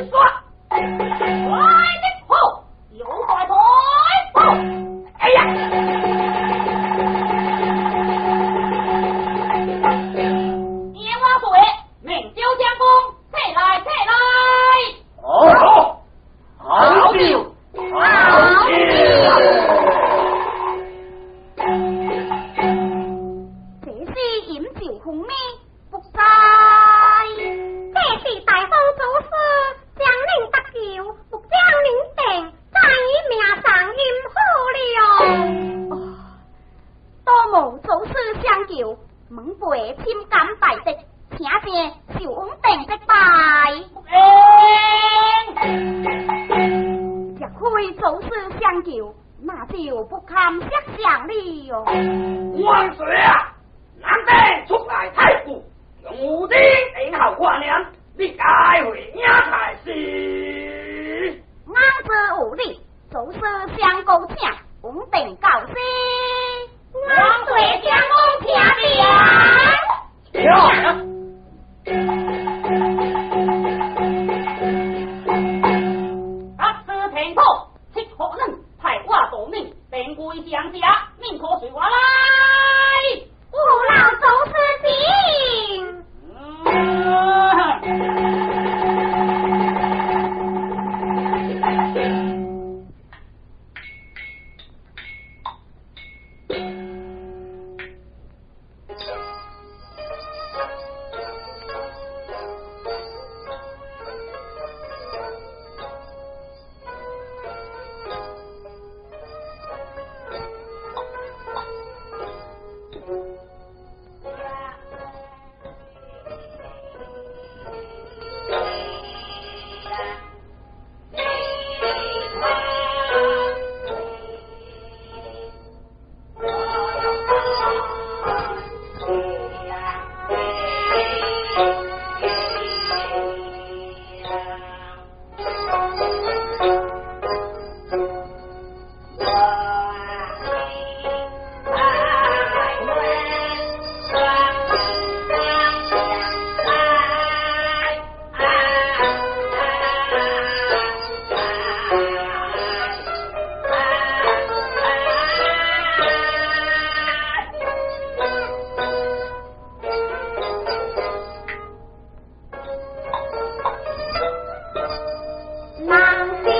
你说放心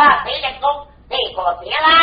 Và 人工你过别啦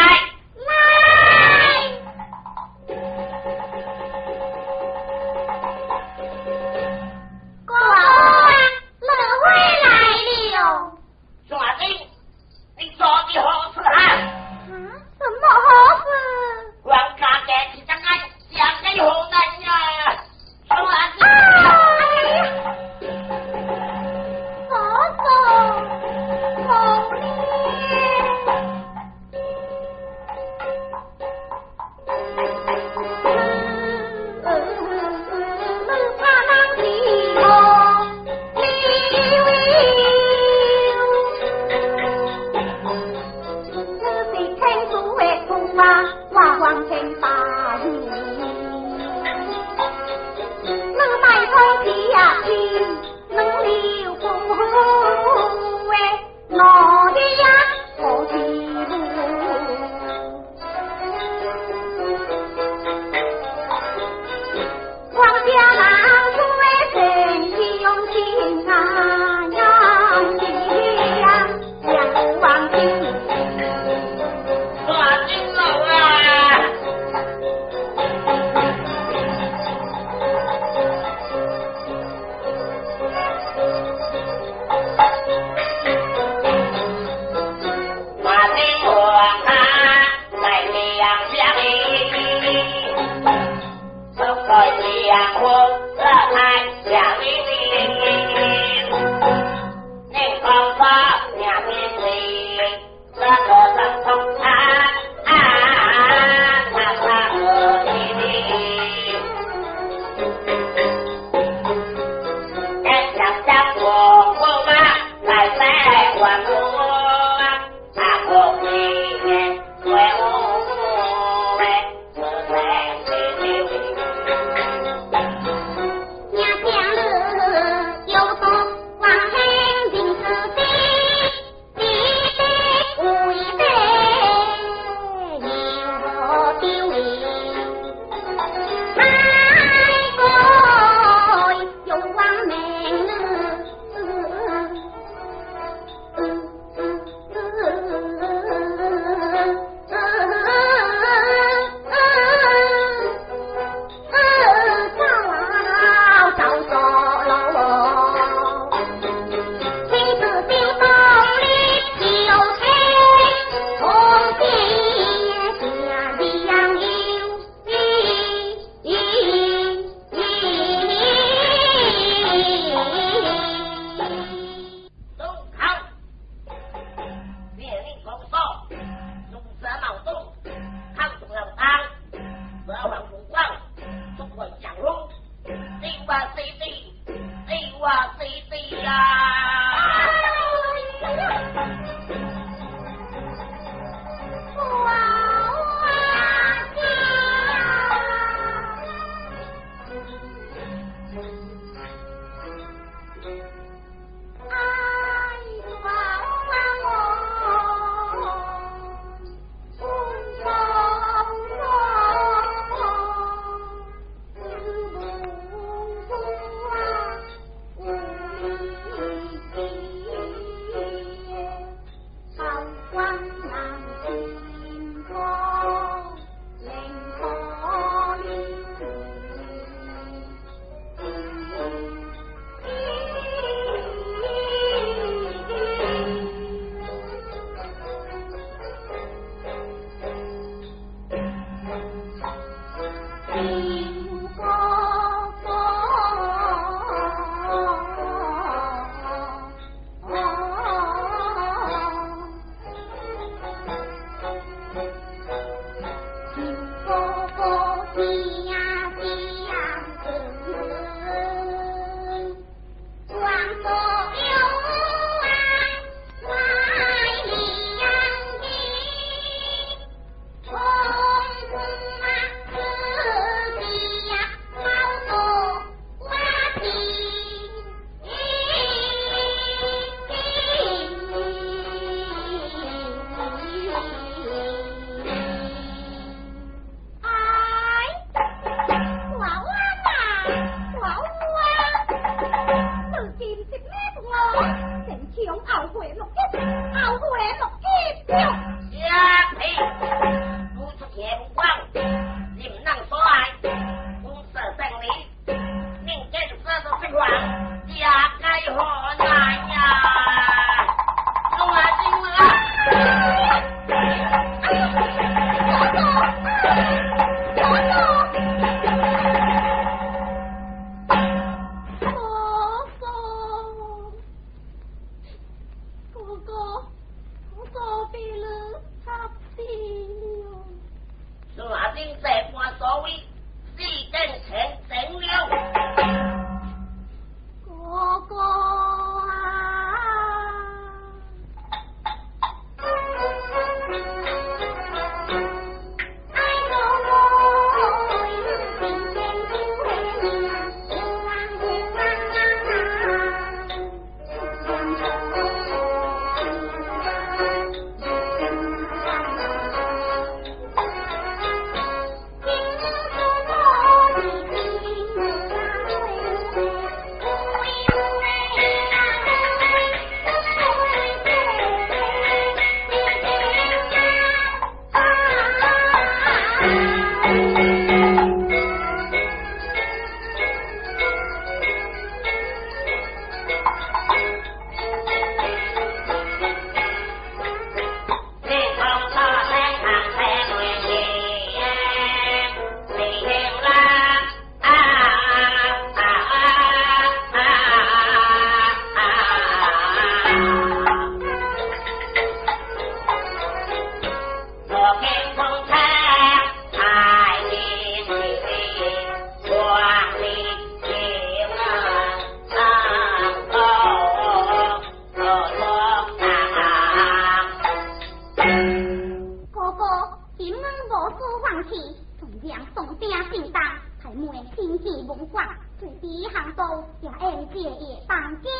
Panqueque.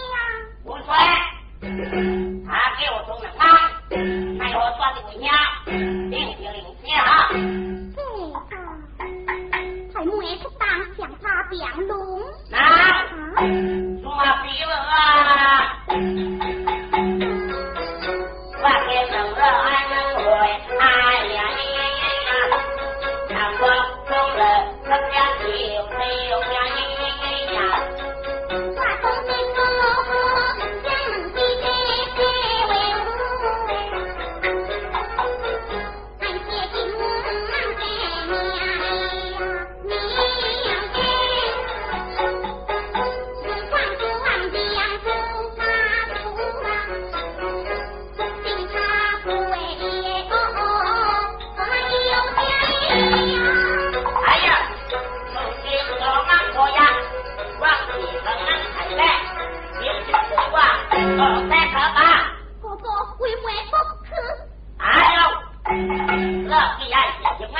给俺接行了，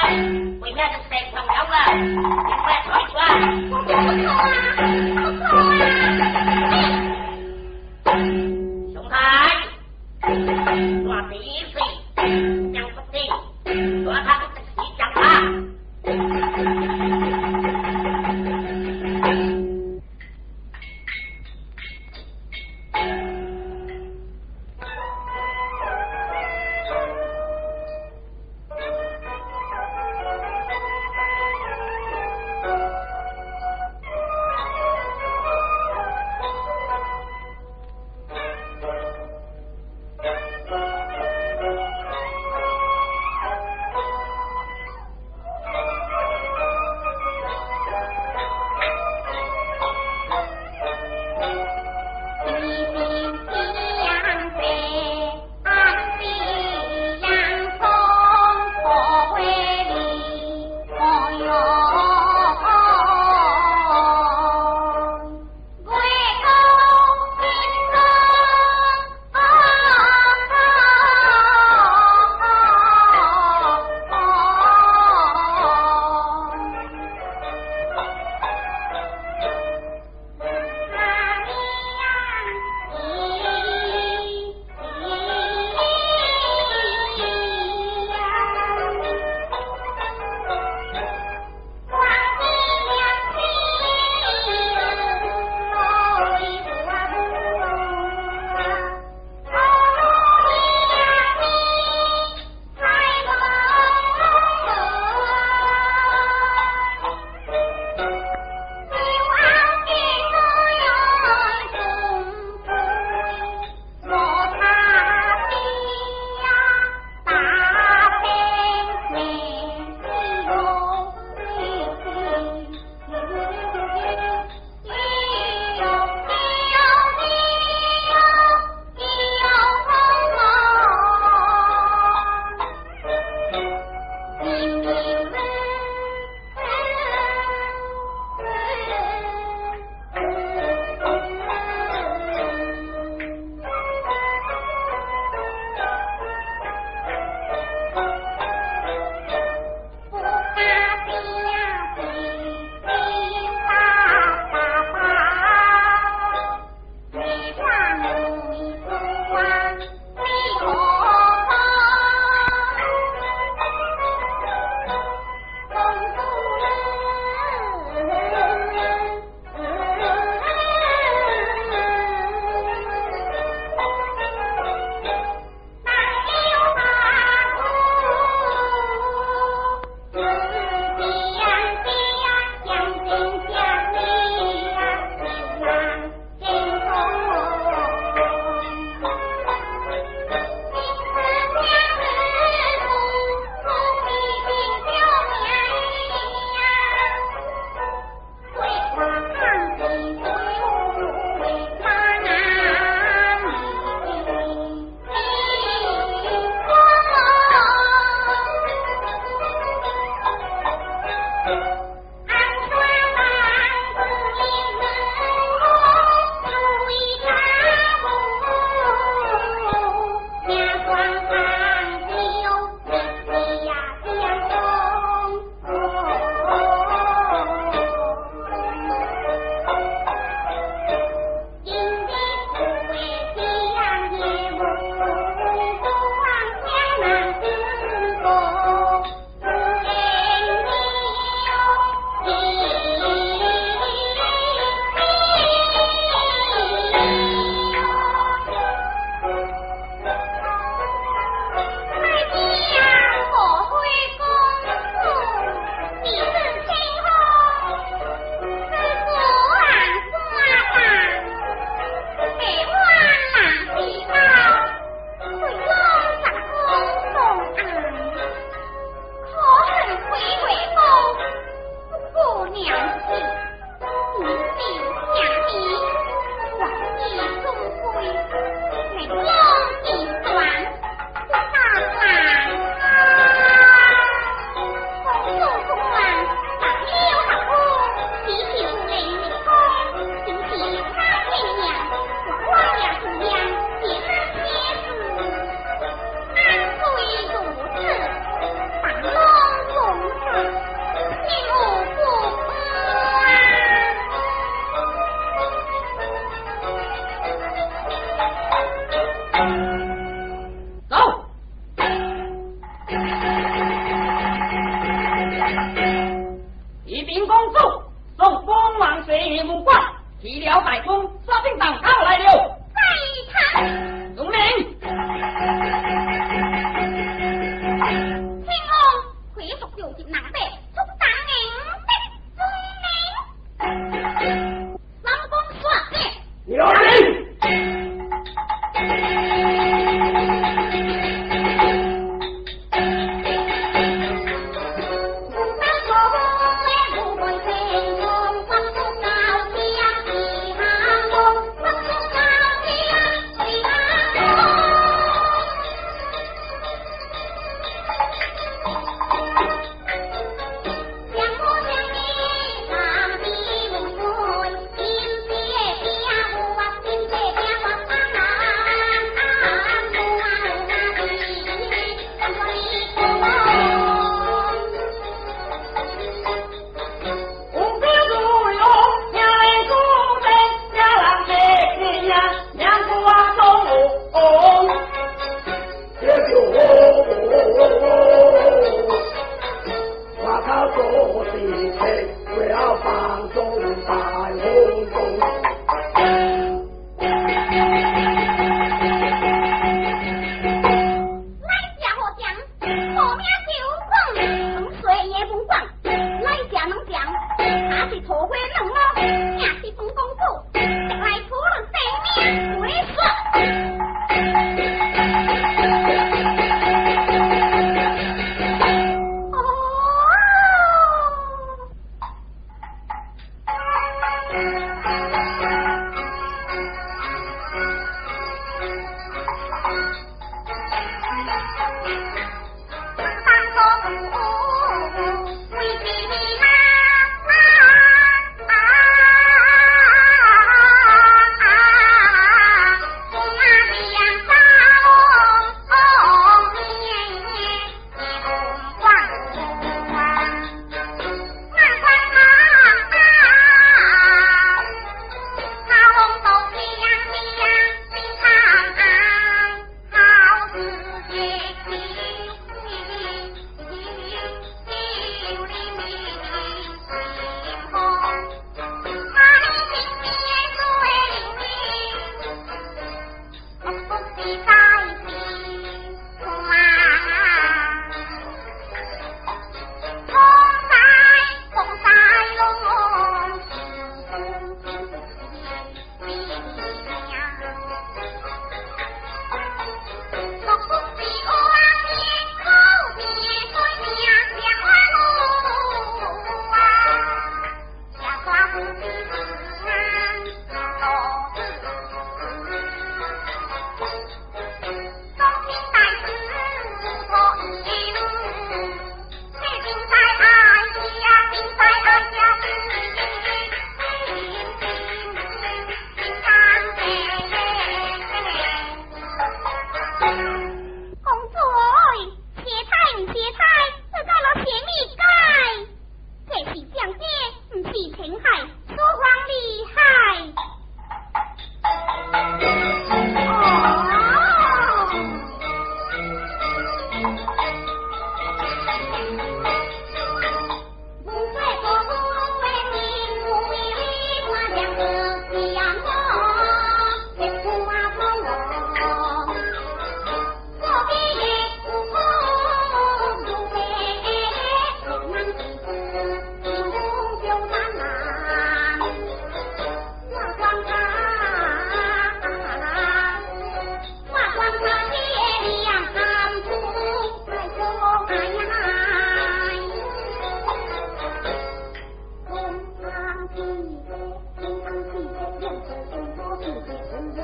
过年都晒太阳了，你快出去。我不偷啊，不偷啊。快速调集南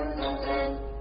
Thank you.